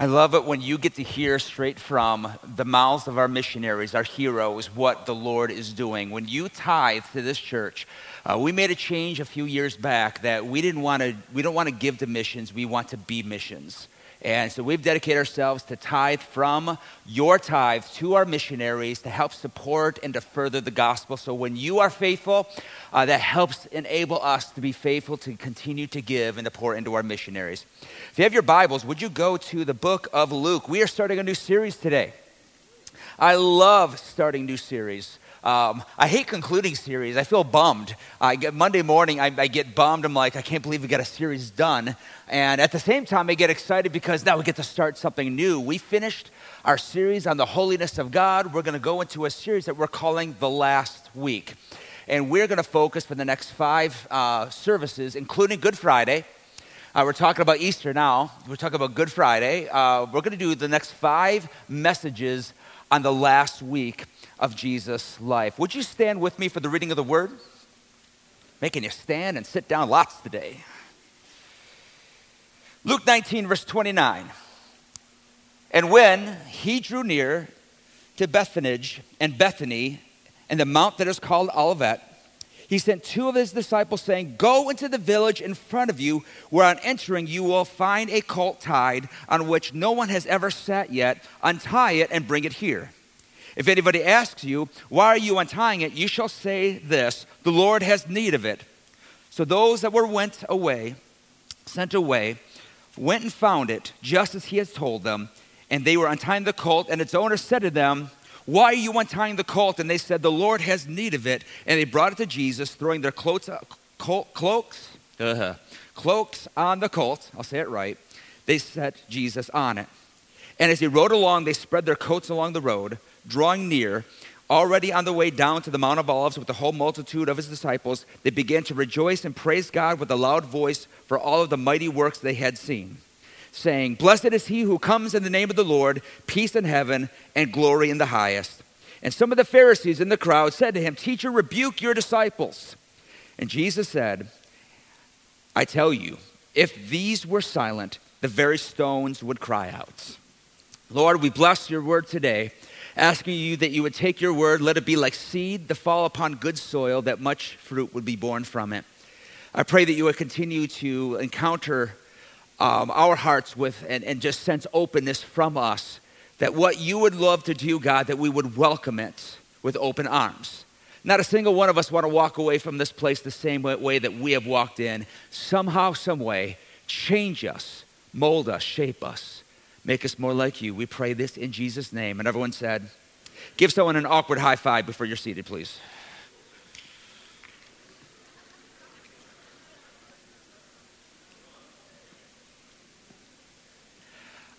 I love it when you get to hear straight from the mouths of our missionaries, our heroes, what the Lord is doing. When you tithe to this church, uh, we made a change a few years back that we didn't want to. We don't want to give to missions. We want to be missions. And so we've dedicated ourselves to tithe from your tithe to our missionaries to help support and to further the gospel. So when you are faithful, uh, that helps enable us to be faithful to continue to give and to pour into our missionaries. If you have your Bibles, would you go to the book of Luke? We are starting a new series today. I love starting new series. Um, I hate concluding series. I feel bummed. I get Monday morning, I, I, get bummed. I'm like, I can't believe we got a series done. And at the same time, I get excited because now we get to start something new. We finished our series on the holiness of God. We're going to go into a series that we're calling The Last Week. And we're going to focus for the next five uh, services, including Good Friday. Uh, we're talking about Easter now. We're talking about Good Friday. Uh, we're going to do the next five messages on the last week of Jesus' life. Would you stand with me for the reading of the word? Making you stand and sit down lots today. Luke 19, verse 29. And when he drew near to Bethphage and Bethany and the mount that is called Olivet, he sent two of his disciples, saying, Go into the village in front of you, where on entering you will find a colt tied on which no one has ever sat yet. Untie it and bring it here. If anybody asks you, Why are you untying it? you shall say this The Lord has need of it. So those that were went away, sent away, went and found it, just as he had told them. And they were untying the colt, and its owner said to them, Why are you untying the colt? And they said, The Lord has need of it. And they brought it to Jesus, throwing their cloaks, cloaks, uh, cloaks on the colt. I'll say it right. They set Jesus on it. And as he rode along, they spread their coats along the road drawing near, already on the way down to the Mount of Olives with the whole multitude of his disciples, they began to rejoice and praise God with a loud voice for all of the mighty works they had seen, saying, Blessed is he who comes in the name of the Lord, peace in heaven and glory in the highest. And some of the Pharisees in the crowd said to him, Teacher, rebuke your disciples. And Jesus said, I tell you, if these were silent, the very stones would cry out. Lord, we bless your word today asking you that you would take your word, let it be like seed to fall upon good soil, that much fruit would be born from it. I pray that you would continue to encounter um, our hearts with and, and just sense openness from us, that what you would love to do, God, that we would welcome it with open arms. Not a single one of us want to walk away from this place the same way that we have walked in. Somehow, some way, change us, mold us, shape us. Make us more like you. We pray this in Jesus' name. And everyone said, Give someone an awkward high five before you're seated, please.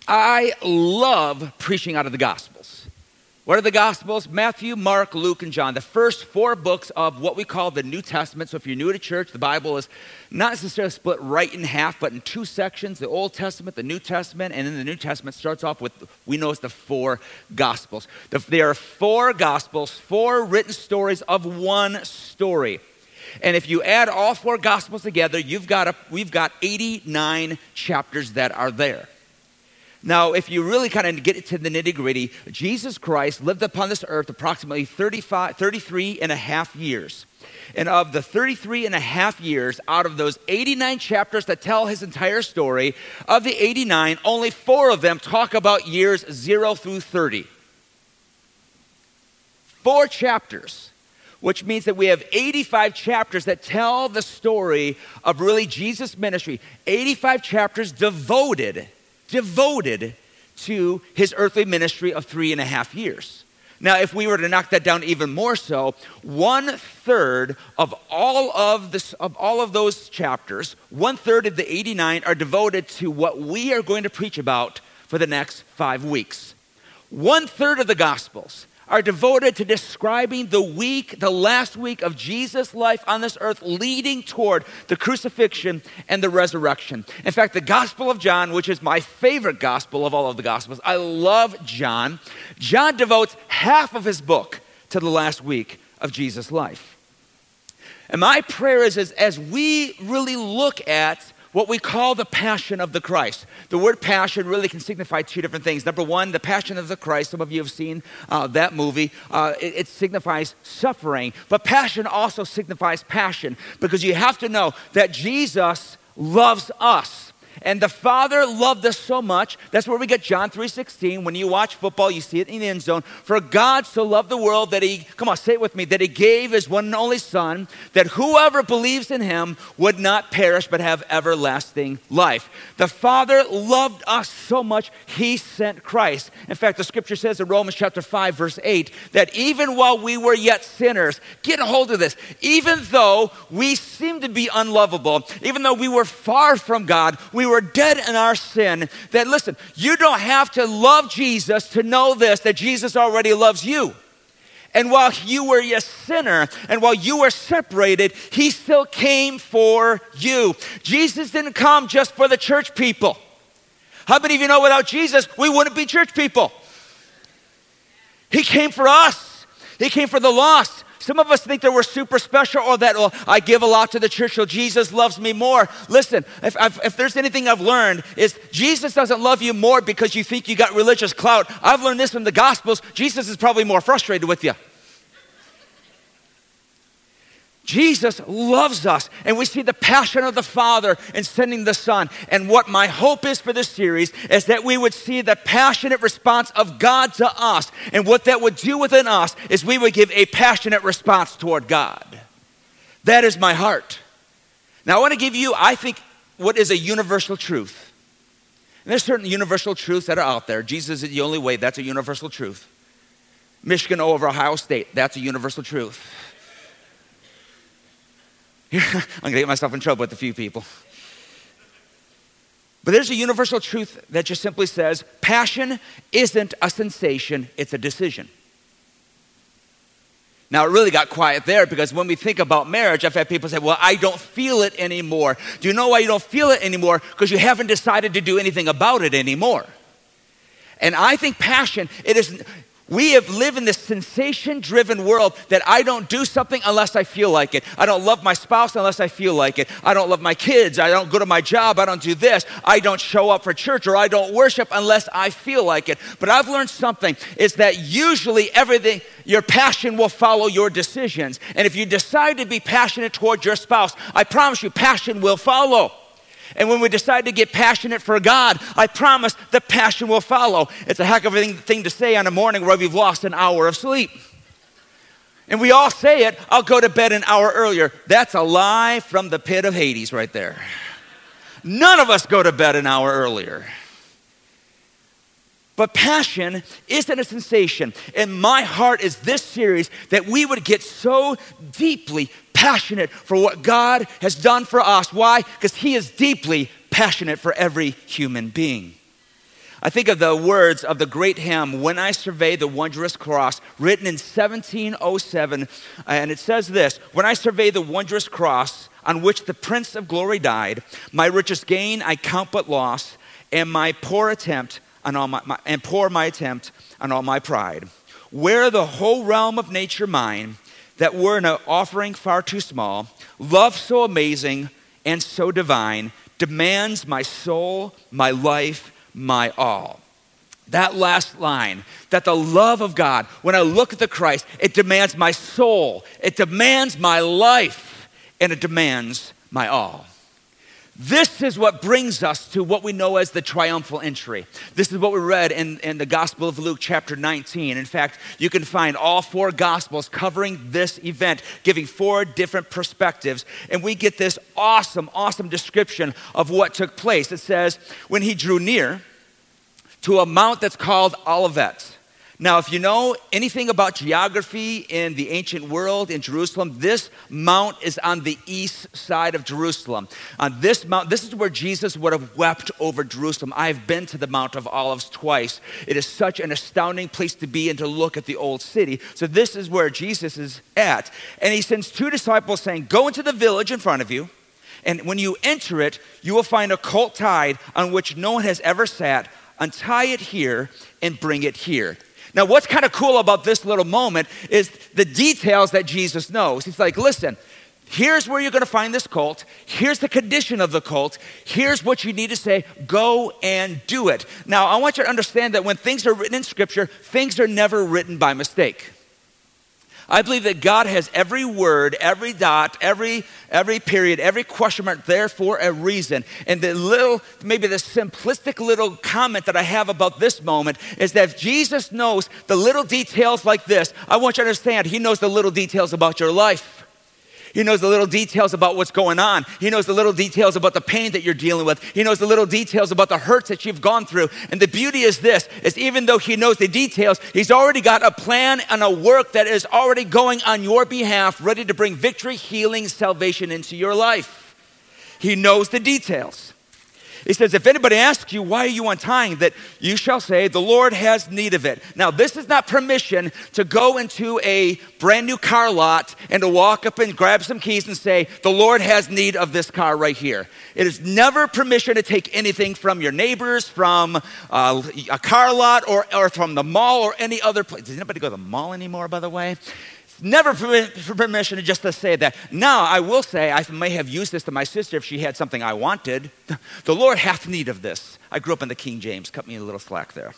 I love preaching out of the Gospels. What are the Gospels? Matthew, Mark, Luke, and John. The first four books of what we call the New Testament. So if you're new to church, the Bible is not necessarily split right in half, but in two sections the Old Testament, the New Testament, and then the New Testament starts off with, we know it's the four Gospels. There are four Gospels, four written stories of one story. And if you add all four Gospels together, you've got a, we've got 89 chapters that are there. Now, if you really kind of get to the nitty gritty, Jesus Christ lived upon this earth approximately 35, 33 and a half years. And of the 33 and a half years, out of those 89 chapters that tell his entire story, of the 89, only four of them talk about years 0 through 30. Four chapters, which means that we have 85 chapters that tell the story of really Jesus' ministry. 85 chapters devoted devoted to his earthly ministry of three and a half years. Now, if we were to knock that down even more so, one third of all of this, of all of those chapters, one third of the 89 are devoted to what we are going to preach about for the next five weeks. One third of the Gospels are devoted to describing the week, the last week of Jesus' life on this earth, leading toward the crucifixion and the resurrection. In fact, the Gospel of John, which is my favorite gospel of all of the Gospels, I love John. John devotes half of his book to the last week of Jesus' life. And my prayer is, is as we really look at what we call the passion of the Christ. The word passion really can signify two different things. Number one, the passion of the Christ. Some of you have seen uh, that movie. Uh, it, it signifies suffering, but passion also signifies passion because you have to know that Jesus loves us. And the Father loved us so much. That's where we get John 3:16. When you watch football, you see it in the end zone. For God so loved the world that he, come on, say it with me, that he gave his one and only Son, that whoever believes in him would not perish but have everlasting life. The Father loved us so much, he sent Christ. In fact, the scripture says in Romans chapter 5, verse 8, that even while we were yet sinners, get a hold of this, even though we seemed to be unlovable, even though we were far from God, we were dead in our sin, that listen, you don't have to love Jesus to know this, that Jesus already loves you. And while you were a sinner and while you were separated, he still came for you. Jesus didn't come just for the church people. How many of you know without Jesus, we wouldn't be church people? He came for us, He came for the lost. Some of us think that we're super special or that, well, I give a lot to the church, so Jesus loves me more. Listen, if, if there's anything I've learned, is Jesus doesn't love you more because you think you got religious clout. I've learned this from the Gospels. Jesus is probably more frustrated with you. Jesus loves us, and we see the passion of the Father in sending the Son. And what my hope is for this series is that we would see the passionate response of God to us. And what that would do within us is we would give a passionate response toward God. That is my heart. Now, I want to give you, I think, what is a universal truth. And there's certain universal truths that are out there. Jesus is the only way, that's a universal truth. Michigan over Ohio State, that's a universal truth. I'm going to get myself in trouble with a few people. But there's a universal truth that just simply says passion isn't a sensation, it's a decision. Now, it really got quiet there because when we think about marriage, I've had people say, Well, I don't feel it anymore. Do you know why you don't feel it anymore? Because you haven't decided to do anything about it anymore. And I think passion, it is we have lived in this sensation driven world that I don't do something unless I feel like it. I don't love my spouse unless I feel like it. I don't love my kids. I don't go to my job. I don't do this. I don't show up for church or I don't worship unless I feel like it. But I've learned something is that usually everything, your passion will follow your decisions. And if you decide to be passionate toward your spouse, I promise you, passion will follow. And when we decide to get passionate for God, I promise the passion will follow. It's a heck of a thing to say on a morning where we've lost an hour of sleep. And we all say it, I'll go to bed an hour earlier. That's a lie from the pit of Hades right there. None of us go to bed an hour earlier. But passion isn't a sensation. And my heart is this series that we would get so deeply passionate for what God has done for us. Why? Because He is deeply passionate for every human being. I think of the words of the great hymn, When I Survey the Wondrous Cross, written in 1707. And it says this When I survey the wondrous cross on which the Prince of Glory died, my richest gain I count but loss, and my poor attempt on all my, my and pour my attempt on all my pride. Where the whole realm of nature mine, that were an offering far too small, love so amazing and so divine, demands my soul, my life, my all. That last line, that the love of God, when I look at the Christ, it demands my soul, it demands my life, and it demands my all. This is what brings us to what we know as the triumphal entry. This is what we read in, in the Gospel of Luke, chapter 19. In fact, you can find all four Gospels covering this event, giving four different perspectives. And we get this awesome, awesome description of what took place. It says, When he drew near to a mount that's called Olivet, now, if you know anything about geography in the ancient world in Jerusalem, this mount is on the east side of Jerusalem. On this mount, this is where Jesus would have wept over Jerusalem. I have been to the Mount of Olives twice. It is such an astounding place to be and to look at the old city. So, this is where Jesus is at. And he sends two disciples saying, Go into the village in front of you. And when you enter it, you will find a colt tied on which no one has ever sat. Untie it here and bring it here. Now, what's kind of cool about this little moment is the details that Jesus knows. He's like, listen, Here's where you're going to find this cult. Here's the condition of the cult. Here's what you need to say. Go and do it. Now, I want you to understand that when things are written in Scripture, things are never written by mistake. I believe that God has every word, every dot, every, every period, every question mark there for a reason. And the little, maybe the simplistic little comment that I have about this moment is that if Jesus knows the little details like this, I want you to understand, He knows the little details about your life. He knows the little details about what's going on. He knows the little details about the pain that you're dealing with. He knows the little details about the hurts that you've gone through. And the beauty is this is even though he knows the details, he's already got a plan and a work that is already going on your behalf, ready to bring victory, healing, salvation into your life. He knows the details. He says, If anybody asks you, why are you untying, that you shall say, the Lord has need of it. Now, this is not permission to go into a brand new car lot and to walk up and grab some keys and say, the Lord has need of this car right here. It is never permission to take anything from your neighbors, from uh, a car lot, or, or from the mall or any other place. Does anybody go to the mall anymore, by the way? Never permission just to say that. Now, I will say, I may have used this to my sister if she had something I wanted. The Lord hath need of this. I grew up in the King James, cut me a little slack there.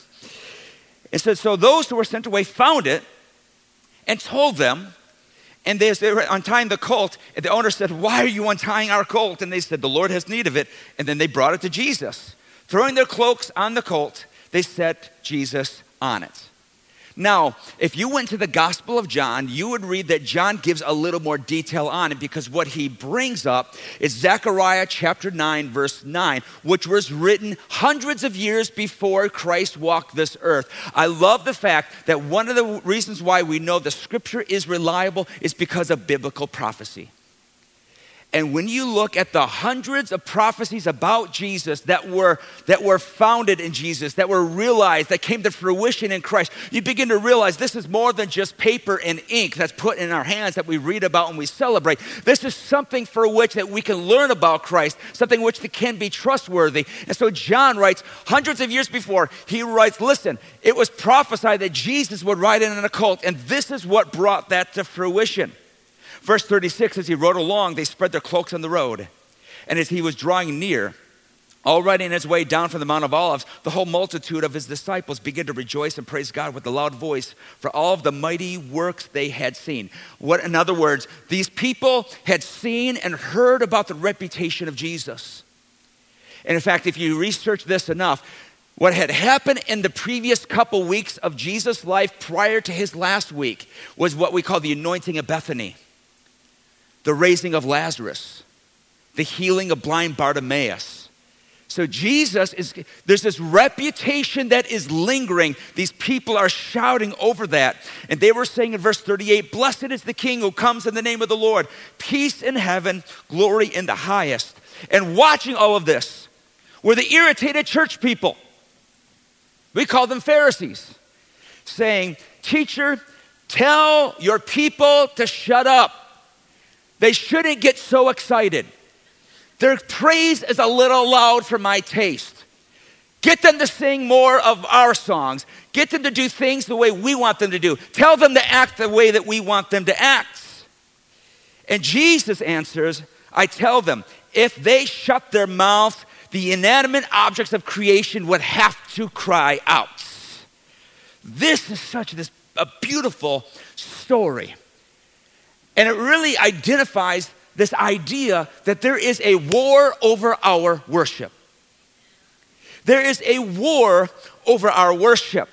It says, So those who were sent away found it and told them, and they, they were untying the colt, and the owner said, Why are you untying our colt? And they said, The Lord has need of it. And then they brought it to Jesus. Throwing their cloaks on the colt, they set Jesus on it. Now, if you went to the Gospel of John, you would read that John gives a little more detail on it because what he brings up is Zechariah chapter 9, verse 9, which was written hundreds of years before Christ walked this earth. I love the fact that one of the reasons why we know the scripture is reliable is because of biblical prophecy. And when you look at the hundreds of prophecies about Jesus that were, that were founded in Jesus, that were realized, that came to fruition in Christ, you begin to realize this is more than just paper and ink that's put in our hands that we read about and we celebrate. This is something for which that we can learn about Christ, something which can be trustworthy. And so John writes, hundreds of years before, he writes, listen, it was prophesied that Jesus would ride in a colt, and this is what brought that to fruition. Verse 36 as he rode along, they spread their cloaks on the road. And as he was drawing near, all riding his way down from the Mount of Olives, the whole multitude of his disciples began to rejoice and praise God with a loud voice for all of the mighty works they had seen. What, in other words, these people had seen and heard about the reputation of Jesus. And in fact, if you research this enough, what had happened in the previous couple weeks of Jesus' life prior to his last week was what we call the anointing of Bethany the raising of Lazarus, the healing of blind Bartimaeus. So, Jesus is, there's this reputation that is lingering. These people are shouting over that. And they were saying in verse 38 Blessed is the King who comes in the name of the Lord, peace in heaven, glory in the highest. And watching all of this were the irritated church people. We call them Pharisees, saying, Teacher, tell your people to shut up. They shouldn't get so excited. Their praise is a little loud for my taste. Get them to sing more of our songs. Get them to do things the way we want them to do. Tell them to act the way that we want them to act. And Jesus answers, I tell them, if they shut their mouth, the inanimate objects of creation would have to cry out. This is such this, a beautiful story. And it really identifies this idea that there is a war over our worship. There is a war over our worship.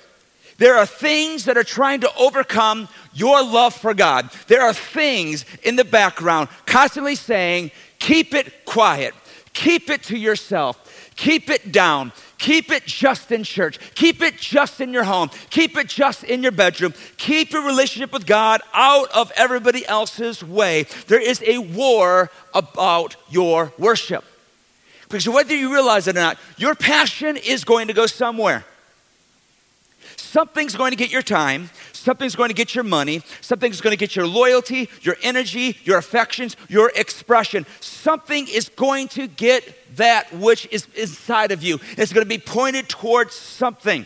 There are things that are trying to overcome your love for God. There are things in the background constantly saying, keep it quiet, keep it to yourself, keep it down, Keep it just in church. Keep it just in your home. Keep it just in your bedroom. Keep your relationship with God out of everybody else's way. There is a war about your worship. Because whether you realize it or not, your passion is going to go somewhere. Something's going to get your time, something's going to get your money, something's going to get your loyalty, your energy, your affections, your expression. Something is going to get that which is inside of you. It's going to be pointed towards something.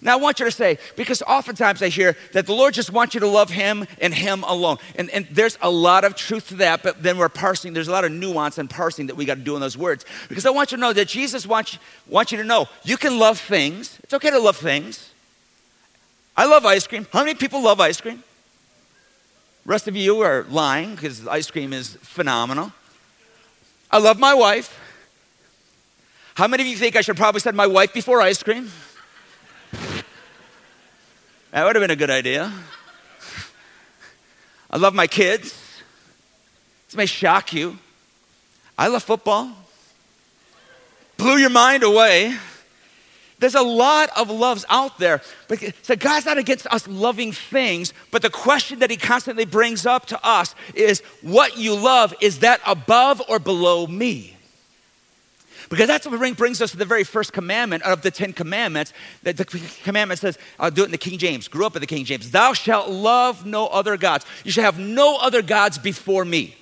Now, I want you to say, because oftentimes I hear that the Lord just wants you to love Him and Him alone. And, and there's a lot of truth to that, but then we're parsing, there's a lot of nuance and parsing that we got to do in those words. Because I want you to know that Jesus wants, wants you to know you can love things. It's okay to love things. I love ice cream. How many people love ice cream? rest of you are lying because ice cream is phenomenal. I love my wife. How many of you think I should probably said my wife before ice cream? That would have been a good idea. I love my kids. This may shock you. I love football. Blew your mind away. There's a lot of loves out there. But so God's not against us loving things, but the question that He constantly brings up to us is what you love, is that above or below me? Because that's what brings us to the very first commandment of the Ten Commandments. That the commandment says, I'll do it in the King James, grew up in the King James. Thou shalt love no other gods. You shall have no other gods before me.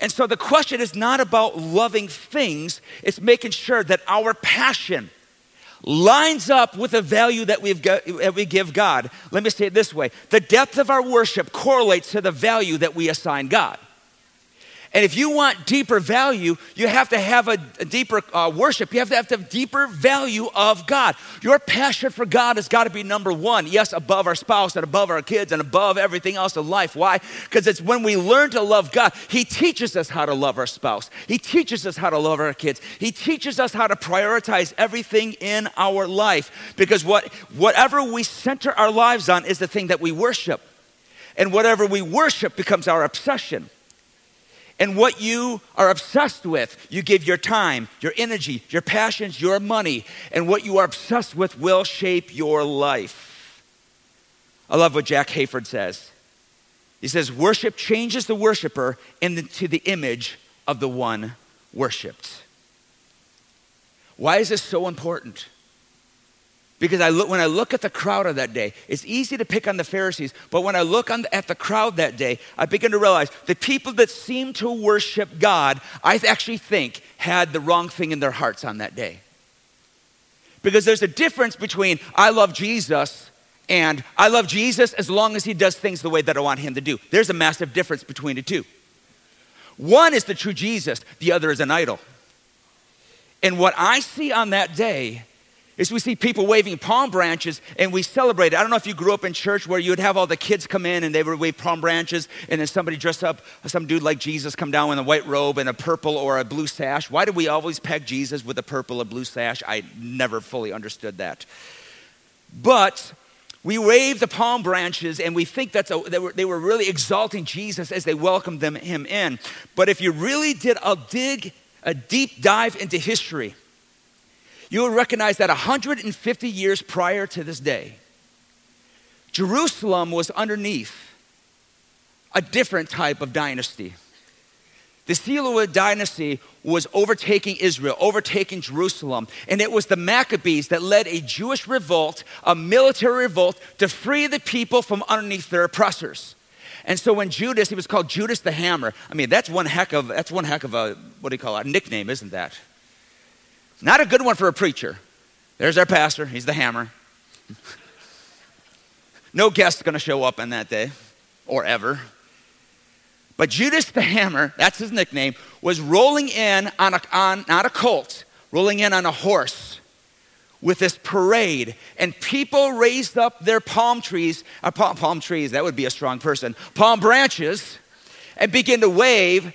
And so the question is not about loving things, it's making sure that our passion lines up with the value that, we've got, that we give God. Let me say it this way the depth of our worship correlates to the value that we assign God. And if you want deeper value, you have to have a, a deeper uh, worship. You have to have, to have deeper value of God. Your passion for God has got to be number one. Yes, above our spouse and above our kids and above everything else in life. Why? Because it's when we learn to love God, He teaches us how to love our spouse. He teaches us how to love our kids. He teaches us how to prioritize everything in our life. Because what, whatever we center our lives on is the thing that we worship. And whatever we worship becomes our obsession and what you are obsessed with, you give your time, your energy, your passions, your money, and what you are obsessed with will shape your life. I love what Jack Hayford says. He says, Worship changes the worshiper into the image of the one worshiped. Why is this so important? Because I look, when I look at the crowd of that day, it's easy to pick on the Pharisees, but when I look the, at the crowd that day, I begin to realize the people that seem to worship God, I actually think had the wrong thing in their hearts on that day. Because there's a difference between I love Jesus and I love Jesus as long as he does things the way that I want him to do. There's a massive difference between the two. One is the true Jesus, the other is an idol. And what I see on that day is we see people waving palm branches and we celebrate it. I don't know if you grew up in church where you would have all the kids come in and they would wave palm branches and then somebody dressed up, some dude like Jesus come down in a white robe and a purple or a blue sash. Why do we always peg Jesus with a purple or blue sash? I never fully understood that. But we wave the palm branches and we think that's a, they, were, they were really exalting Jesus as they welcomed them, him in. But if you really did a dig, a deep dive into history, you will recognize that 150 years prior to this day, Jerusalem was underneath a different type of dynasty. The Seleucid dynasty was overtaking Israel, overtaking Jerusalem, and it was the Maccabees that led a Jewish revolt, a military revolt, to free the people from underneath their oppressors. And so when Judas, he was called Judas the Hammer. I mean, that's one heck of that's one heck of a what do you call it? A nickname, isn't that? Not a good one for a preacher. There's our pastor, he's the hammer. no guest's going to show up on that day or ever. But Judas the Hammer, that's his nickname, was rolling in on, a, on not a colt, rolling in on a horse with this parade. And people raised up their palm trees, uh, palm, palm trees, that would be a strong person, palm branches, and begin to wave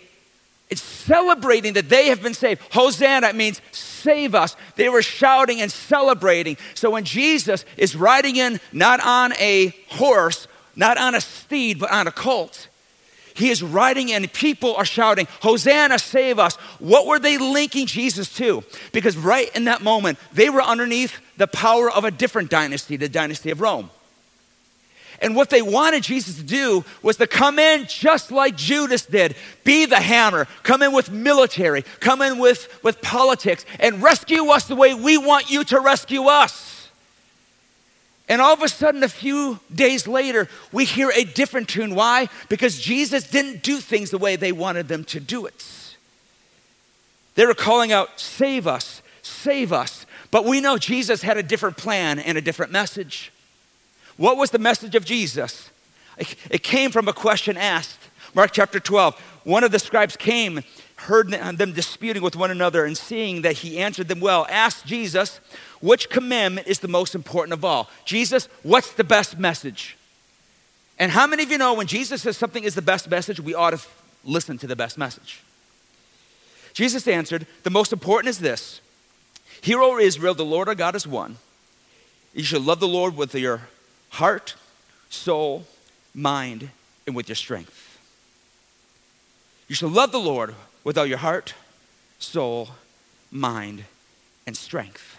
it's celebrating that they have been saved. Hosanna means save us. They were shouting and celebrating. So when Jesus is riding in not on a horse, not on a steed, but on a colt, he is riding in, and people are shouting, Hosanna, save us. What were they linking Jesus to? Because right in that moment, they were underneath the power of a different dynasty, the dynasty of Rome. And what they wanted Jesus to do was to come in just like Judas did be the hammer, come in with military, come in with, with politics, and rescue us the way we want you to rescue us. And all of a sudden, a few days later, we hear a different tune. Why? Because Jesus didn't do things the way they wanted them to do it. They were calling out, Save us, save us. But we know Jesus had a different plan and a different message. What was the message of Jesus? It came from a question asked. Mark chapter 12. One of the scribes came, heard them disputing with one another, and seeing that he answered them well, asked Jesus, Which commandment is the most important of all? Jesus, what's the best message? And how many of you know when Jesus says something is the best message, we ought to listen to the best message? Jesus answered, The most important is this Hear, O Israel, the Lord our God is one. You shall love the Lord with your heart, soul, mind, and with your strength. You shall love the Lord with all your heart, soul, mind, and strength.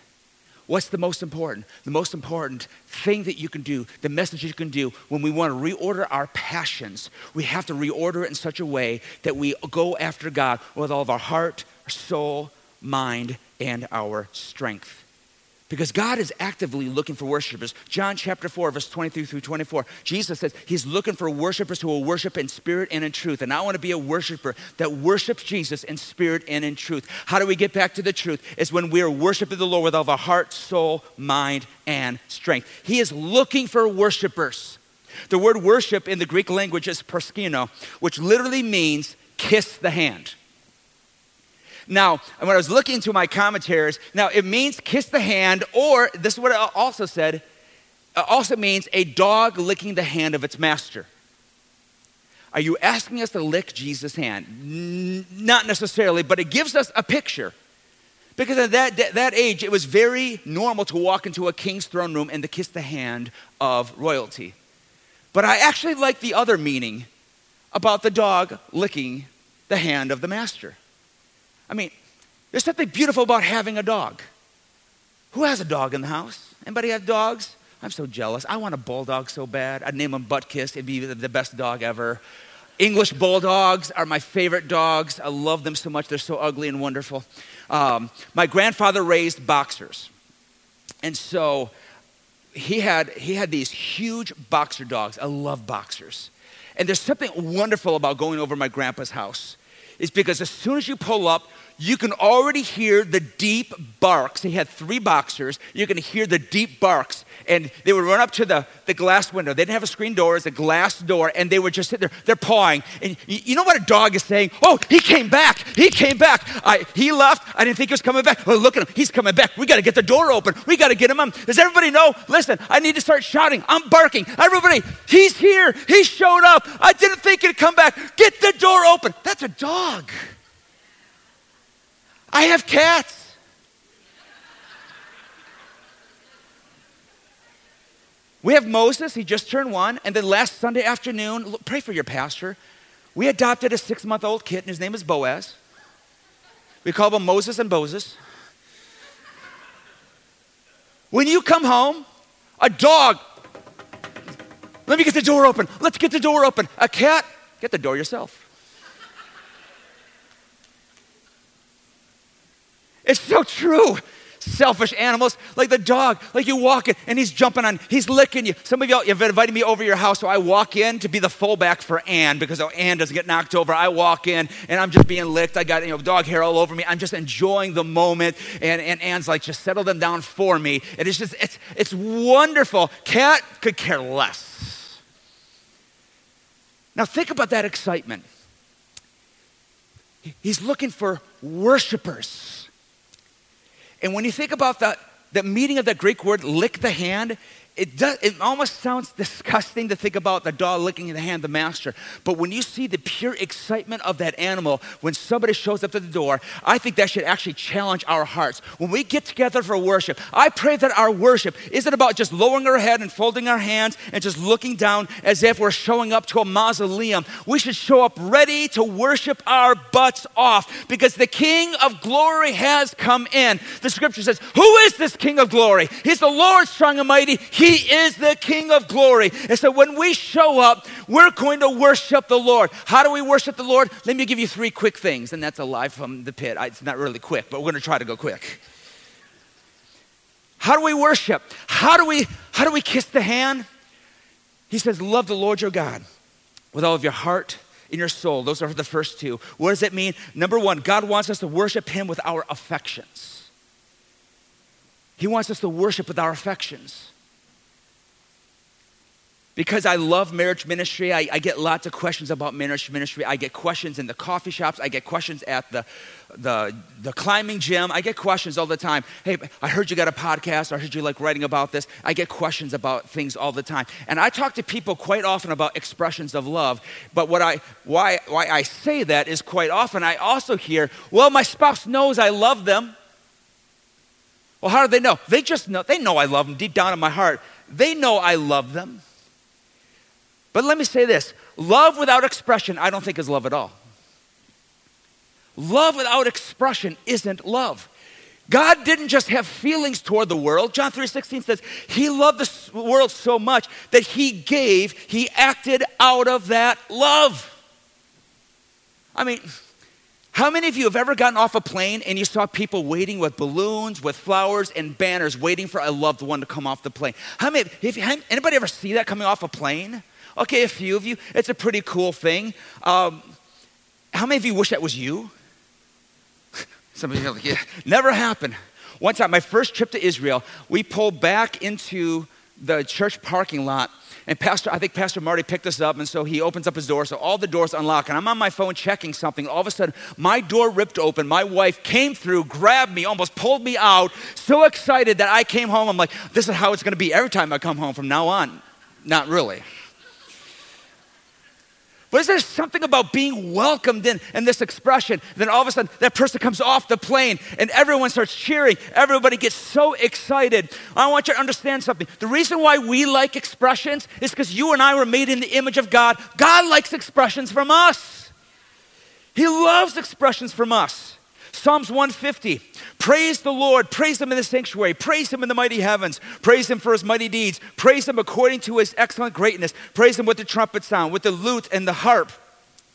What's the most important? The most important thing that you can do, the message you can do when we want to reorder our passions, we have to reorder it in such a way that we go after God with all of our heart, soul, mind, and our strength. Because God is actively looking for worshipers. John chapter 4, verse 23 through 24, Jesus says he's looking for worshipers who will worship in spirit and in truth. And I want to be a worshiper that worships Jesus in spirit and in truth. How do we get back to the truth? Is when we are worshiping the Lord with all our heart, soul, mind, and strength. He is looking for worshipers. The word worship in the Greek language is proskino, which literally means kiss the hand. Now, when I was looking into my commentaries, now it means kiss the hand, or this is what it also said, it also means a dog licking the hand of its master. Are you asking us to lick Jesus' hand? N- not necessarily, but it gives us a picture. Because at that, that, that age, it was very normal to walk into a king's throne room and to kiss the hand of royalty. But I actually like the other meaning about the dog licking the hand of the master. I mean, there's something beautiful about having a dog. Who has a dog in the house? Anybody have dogs? I'm so jealous. I want a bulldog so bad. I'd name him Butkus. It'd be the best dog ever. English bulldogs are my favorite dogs. I love them so much. They're so ugly and wonderful. Um, my grandfather raised boxers. And so he had, he had these huge boxer dogs. I love boxers. And there's something wonderful about going over my grandpa's house is because as soon as you pull up, you can already hear the deep barks. He had three boxers. You can hear the deep barks. And they would run up to the, the glass window. They didn't have a screen door, it's a glass door. And they would just sit there, they're pawing. And you know what a dog is saying? Oh, he came back. He came back. I, he left. I didn't think he was coming back. Oh, look at him. He's coming back. We got to get the door open. We got to get him on. Does everybody know? Listen, I need to start shouting. I'm barking. Everybody, he's here. He showed up. I didn't think he'd come back. Get the door open. That's a dog. I have cats. We have Moses, he just turned one, and then last Sunday afternoon, pray for your pastor. We adopted a six month old kitten. His name is Boaz. We call him Moses and Moses. When you come home, a dog, let me get the door open. Let's get the door open. A cat, get the door yourself. It's so true. Selfish animals, like the dog, like you walk in and he's jumping on, he's licking you. Some of y'all have invited me over your house, so I walk in to be the fullback for Ann because oh, Ann doesn't get knocked over. I walk in and I'm just being licked. I got you know dog hair all over me. I'm just enjoying the moment, and, and Ann's like, just settle them down for me. And it's just, it's, it's wonderful. Cat could care less. Now think about that excitement. He's looking for worshipers. And when you think about the, the meaning of that Greek word, lick the hand, it, does, it almost sounds disgusting to think about the dog licking the hand of the master. But when you see the pure excitement of that animal when somebody shows up to the door, I think that should actually challenge our hearts. When we get together for worship, I pray that our worship isn't about just lowering our head and folding our hands and just looking down as if we're showing up to a mausoleum. We should show up ready to worship our butts off because the King of glory has come in. The scripture says, Who is this King of glory? He's the Lord strong and mighty. He he is the King of glory. And so when we show up, we're going to worship the Lord. How do we worship the Lord? Let me give you three quick things, and that's a live from the pit. It's not really quick, but we're going to try to go quick. How do we worship? How do we how do we kiss the hand? He says, "Love the Lord your God with all of your heart, in your soul. Those are the first two. What does it mean? Number one, God wants us to worship Him with our affections. He wants us to worship with our affections because I love marriage ministry, I, I, get lots of questions about marriage ministry. I get questions in the coffee shops. I get questions at the, the, the climbing gym. I get questions all the time. Hey, I heard you got a podcast. I heard you like writing about this. I get questions about things all the time. And I talk to people quite often about expressions of love. But what I, why, why I say that is quite often I also hear, well, my spouse knows I love them. Well, how do they know? They just know. They know I love them deep down in my heart. They know I love them. But let me say this love without expression, I don't think is love at all. Love without expression isn't love. God didn't just have feelings toward the world. John 3:16 says he loved the world so much that he gave, he acted out of that love. I mean, how many of you have ever gotten off a plane and you saw people waiting with balloons, with flowers and banners waiting for a loved one to come off the plane? How many if anybody ever see that coming off a plane? Okay, a few of you. It's a pretty cool thing. Um, how many of you wish that was you? Some of you are like, yeah, never happened. One time, my first trip to Israel, we pulled back into the church parking lot and pastor i think pastor marty picked us up and so he opens up his door so all the doors unlock and i'm on my phone checking something all of a sudden my door ripped open my wife came through grabbed me almost pulled me out so excited that i came home i'm like this is how it's going to be every time i come home from now on not really but is there something about being welcomed in, in this expression? Then all of a sudden, that person comes off the plane and everyone starts cheering. Everybody gets so excited. I want you to understand something. The reason why we like expressions is because you and I were made in the image of God. God likes expressions from us, He loves expressions from us. Psalms 150. Praise the Lord. Praise Him in the sanctuary. Praise Him in the mighty heavens. Praise Him for His mighty deeds. Praise Him according to His excellent greatness. Praise Him with the trumpet sound, with the lute and the harp.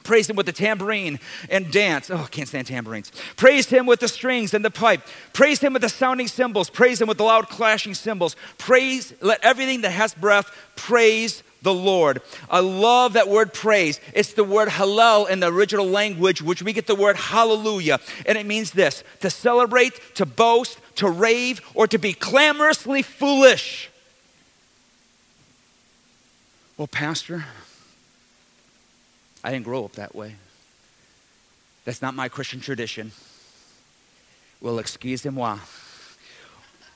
Praise him with the tambourine and dance. Oh, I can't stand tambourines. Praise him with the strings and the pipe. Praise him with the sounding cymbals. Praise him with the loud clashing cymbals. Praise, let everything that has breath praise the Lord. I love that word praise. It's the word hallel in the original language, which we get the word hallelujah. And it means this to celebrate, to boast, to rave, or to be clamorously foolish. Well, Pastor, I didn't grow up that way. That's not my Christian tradition. Well, excusez-moi.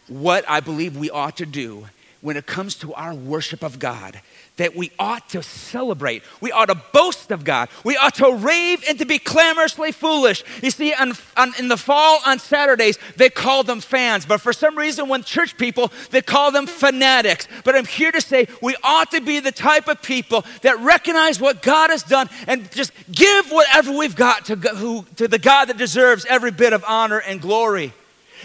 What I believe we ought to do when it comes to our worship of God that we ought to celebrate. We ought to boast of God. We ought to rave and to be clamorously foolish. You see, on, on, in the fall on Saturdays, they call them fans, but for some reason, when church people, they call them fanatics. But I'm here to say we ought to be the type of people that recognize what God has done and just give whatever we've got to, who, to the God that deserves every bit of honor and glory.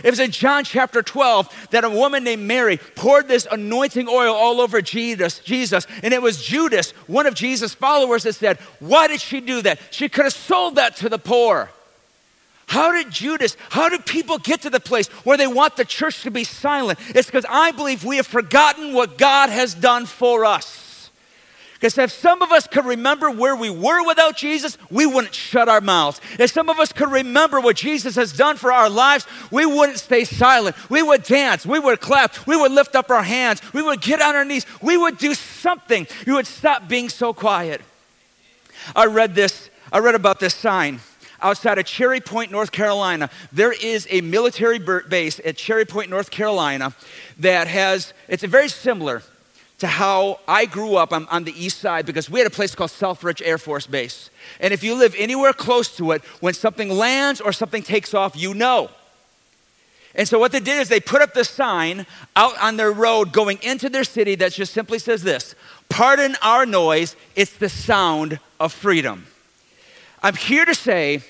It was in John chapter 12 that a woman named Mary poured this anointing oil all over Jesus, Jesus, and it was Judas, one of Jesus' followers, that said, Why did she do that? She could have sold that to the poor. How did Judas, how do people get to the place where they want the church to be silent? It's because I believe we have forgotten what God has done for us. Because if some of us could remember where we were without Jesus, we wouldn't shut our mouths. If some of us could remember what Jesus has done for our lives, we wouldn't stay silent. We would dance. We would clap. We would lift up our hands. We would get on our knees. We would do something. We would stop being so quiet. I read this, I read about this sign outside of Cherry Point, North Carolina. There is a military base at Cherry Point, North Carolina that has, it's very similar to how I grew up on, on, the east side because we had a place called Selfridge Air Force Base. And if you live anywhere close to it, when something lands or something takes off, you know. And so what they did is they put up this sign out on their road going into their city that just simply says this Pardon our noise, it's the sound of freedom. I'm here to say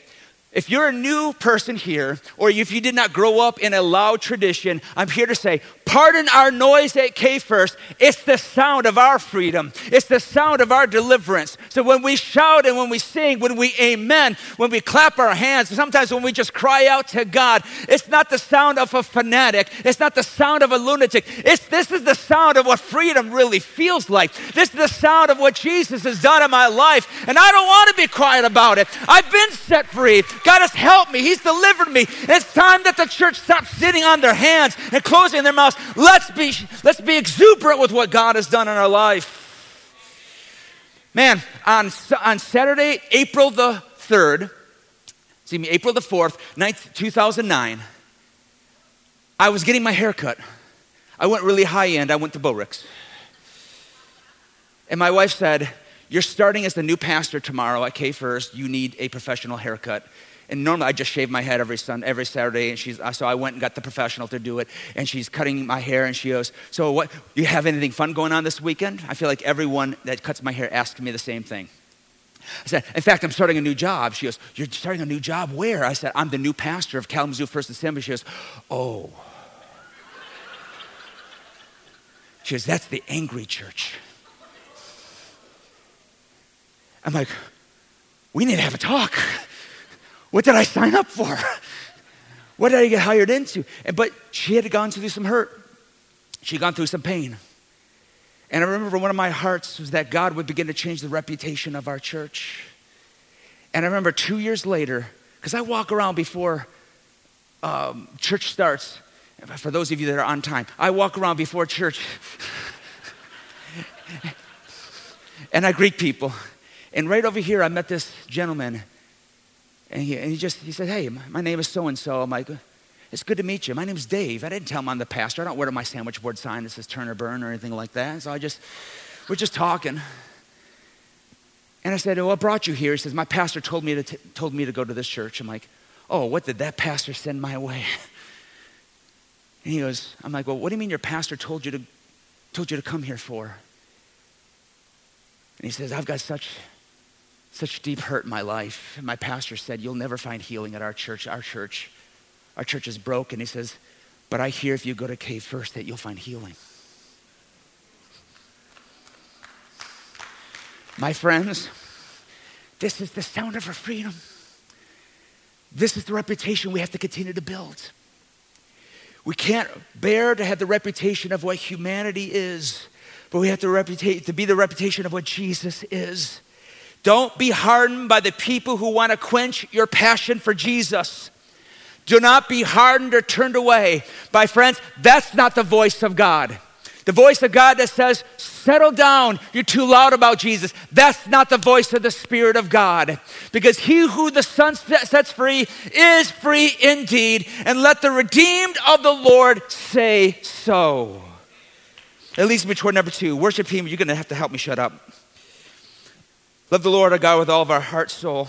if you're a new person here, or if you did not grow up in a loud tradition, I'm here to say, pardon our noise at K First. It's the sound of our freedom, it's the sound of our deliverance. So when we shout and when we sing, when we amen, when we clap our hands, sometimes when we just cry out to God, it's not the sound of a fanatic, it's not the sound of a lunatic. It's, this is the sound of what freedom really feels like. This is the sound of what Jesus has done in my life. And I don't want to be quiet about it. I've been set free. God has helped me, He's delivered me. It's time that the church stops sitting on their hands and closing their mouths. Let's be, let's be exuberant with what God has done in our life. Man, on, on Saturday, April the 3rd, see me, April the 4th, 9th, 2009, I was getting my hair cut. I went really high end. I went to Borix. And my wife said, You're starting as the new pastor tomorrow at K First. You need a professional haircut. And normally I just shave my head every every Saturday. And she's, uh, so I went and got the professional to do it. And she's cutting my hair. And she goes, "So what? You have anything fun going on this weekend?" I feel like everyone that cuts my hair asks me the same thing. I said, "In fact, I'm starting a new job." She goes, "You're starting a new job? Where?" I said, "I'm the new pastor of Kalamazoo First Assembly." She goes, "Oh." She goes, "That's the angry church." I'm like, "We need to have a talk." What did I sign up for? What did I get hired into? And, but she had gone through some hurt. She had gone through some pain. And I remember one of my hearts was that God would begin to change the reputation of our church. And I remember two years later, because I walk around before um, church starts. For those of you that are on time, I walk around before church and I greet people. And right over here, I met this gentleman and he, and he just, he said, hey, my name is so-and-so. I'm like, it's good to meet you. My name's Dave. I didn't tell him I'm the pastor. I don't wear my sandwich board sign that says turn or burn or anything like that. So I just, we're just talking. And I said, what brought you here? He says, my pastor told me to, t- told me to go to this church. I'm like, oh, what did that pastor send my way? And he goes, I'm like, well, what do you mean your pastor told you to, told you to come here for? And he says, I've got such such deep hurt in my life. My pastor said, You'll never find healing at our church. Our church, our church is broken. He says, But I hear if you go to Cave First that you'll find healing. My friends, this is the sound of our freedom. This is the reputation we have to continue to build. We can't bear to have the reputation of what humanity is, but we have to, reputa- to be the reputation of what Jesus is. Don't be hardened by the people who want to quench your passion for Jesus. Do not be hardened or turned away. by friends, that's not the voice of God. The voice of God that says, settle down, you're too loud about Jesus. That's not the voice of the Spirit of God. Because he who the Son sets free is free indeed. And let the redeemed of the Lord say so. That leads me toward number two. Worship team, you're going to have to help me shut up. Love the Lord our God with all of our heart, soul,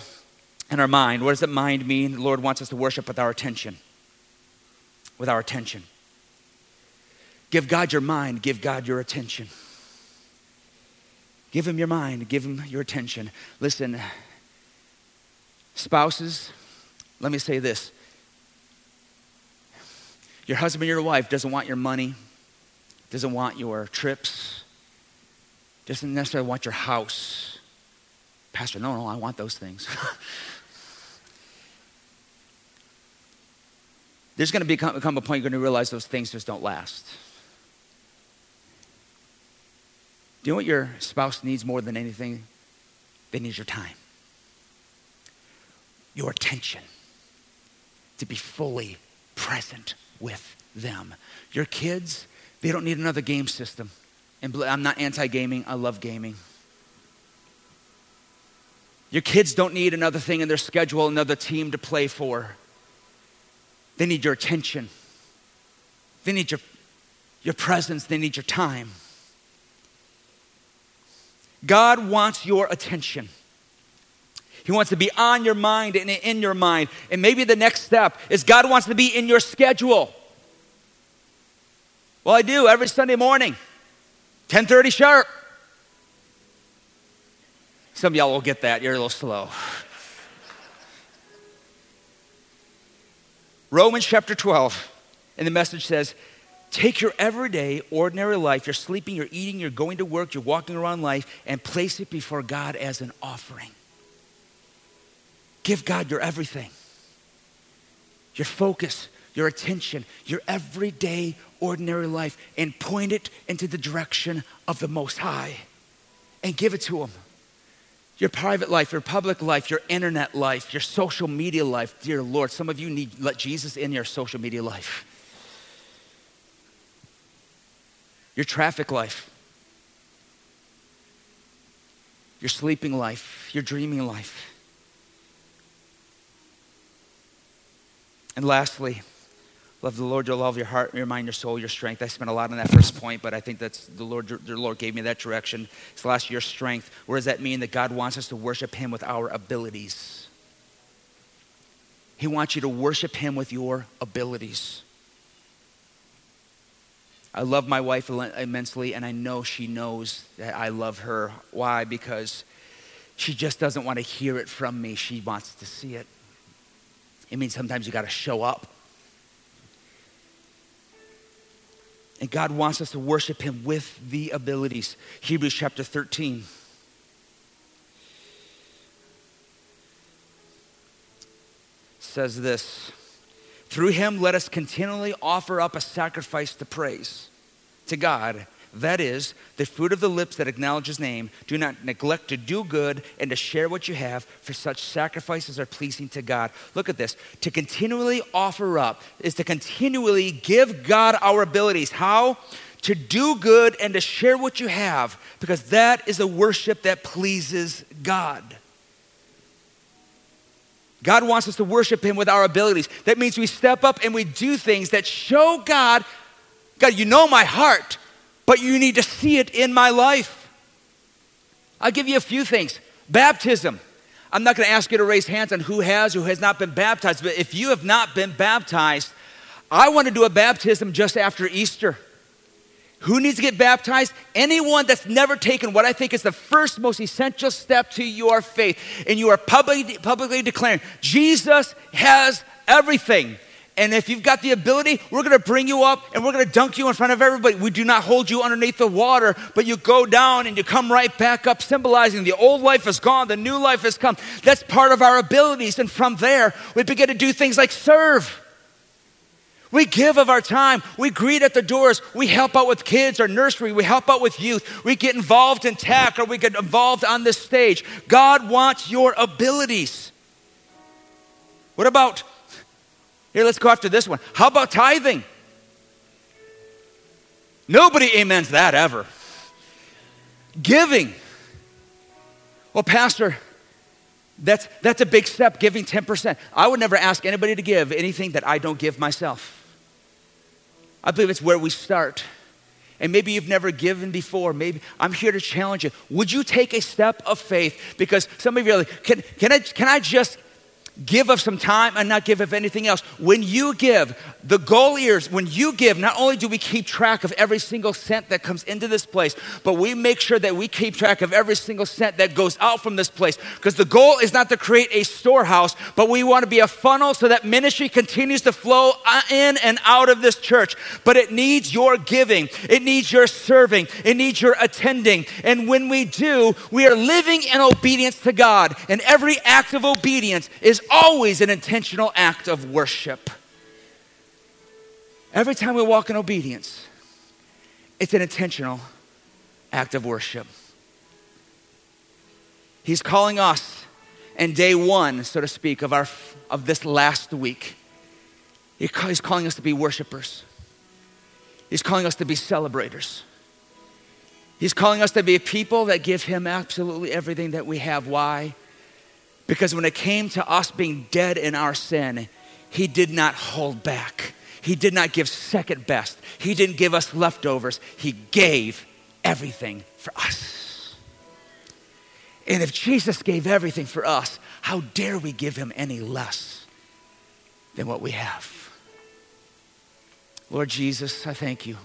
and our mind. What does that mind mean? The Lord wants us to worship with our attention. With our attention. Give God your mind, give God your attention. Give him your mind, give him your attention. Listen, spouses, let me say this. Your husband, your wife doesn't want your money, doesn't want your trips, doesn't necessarily want your house Pastor, no, no, I want those things. There's going to become, come a point you're going to realize those things just don't last. Do you know what your spouse needs more than anything? They need your time, your attention, to be fully present with them. Your kids, they don't need another game system. And I'm not anti gaming, I love gaming. Your kids don't need another thing in their schedule, another team to play for. They need your attention. They need your, your presence. They need your time. God wants your attention. He wants to be on your mind and in your mind. And maybe the next step is God wants to be in your schedule. Well, I do every Sunday morning, 10:30 sharp. Some of y'all will get that. You're a little slow. Romans chapter 12, and the message says, Take your everyday, ordinary life, you're sleeping, you're eating, you're going to work, you're walking around life, and place it before God as an offering. Give God your everything, your focus, your attention, your everyday, ordinary life, and point it into the direction of the Most High and give it to Him. Your private life, your public life, your internet life, your social media life, dear Lord, some of you need let Jesus in your social media life. your traffic life, your sleeping life, your dreaming life. And lastly, love the Lord, your love, your heart, your mind, your soul, your strength. I spent a lot on that first point, but I think that's the Lord, the Lord gave me that direction. It's last your strength. What does that mean? That God wants us to worship Him with our abilities. He wants you to worship Him with your abilities. I love my wife immensely, and I know she knows that I love her. Why? Because she just doesn't want to hear it from me. She wants to see it. It means sometimes you got to show up. And God wants us to worship Him with the abilities. Hebrews chapter 13. says this through him, let us continually offer up a sacrifice to praise to God. That is, the fruit of the lips that acknowledge his name. Do not neglect to do good and to share what you have, for such sacrifices are pleasing to God. Look at this. To continually offer up is to continually give God our abilities. How? To do good and to share what you have, because that is a worship that pleases God. God wants us to worship Him with our abilities. That means we step up and we do things that show God, God, you know my heart, but you need to see it in my life. I'll give you a few things. Baptism. I'm not going to ask you to raise hands on who has or has not been baptized, but if you have not been baptized, I want to do a baptism just after Easter. Who needs to get baptized? Anyone that's never taken what I think is the first most essential step to your faith. And you are publicly, publicly declaring, Jesus has everything. And if you've got the ability, we're going to bring you up and we're going to dunk you in front of everybody. We do not hold you underneath the water, but you go down and you come right back up, symbolizing the old life is gone, the new life has come. That's part of our abilities. And from there, we begin to do things like serve. We give of our time. We greet at the doors. We help out with kids or nursery. We help out with youth. We get involved in tech or we get involved on this stage. God wants your abilities. What about, here, let's go after this one. How about tithing? Nobody amens that ever. Giving. Well, Pastor, that's, that's a big step, giving 10%. I would never ask anybody to give anything that I don't give myself. I believe it's where we start. And maybe you've never given before. Maybe I'm here to challenge you. Would you take a step of faith? Because some of you are like, can, can, I, can I just give of some time and not give of anything else. When you give, the goal is when you give, not only do we keep track of every single cent that comes into this place, but we make sure that we keep track of every single cent that goes out from this place. Because the goal is not to create a storehouse, but we want to be a funnel so that ministry continues to flow uh, in and out of this church. But it needs your giving, it needs your serving, it needs your attending. And when we do, we are living in obedience to God. And every act of obedience is always an intentional act of worship. Every time we walk in obedience, it's an intentional act of worship. He's calling us in day one, so to speak, of, our, of this last week. He's calling us to be worshipers. He's calling us to be celebrators. He's calling us to be a people that give Him absolutely everything that we have. Why? Because when it came to us being dead in our sin, He did not hold back. He did not give second best. He didn't give us leftovers. He gave everything for us. And if Jesus gave everything for us, how dare we give him any less than what we have? Lord Jesus, I thank you.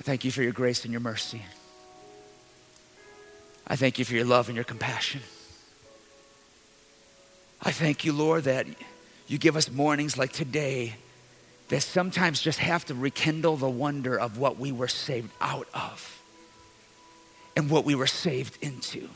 I thank you for your grace and your mercy. I thank you for your love and your compassion. I thank you, Lord, that You give us mornings like today that sometimes just have to rekindle the wonder of what we were saved out of and what we were saved into.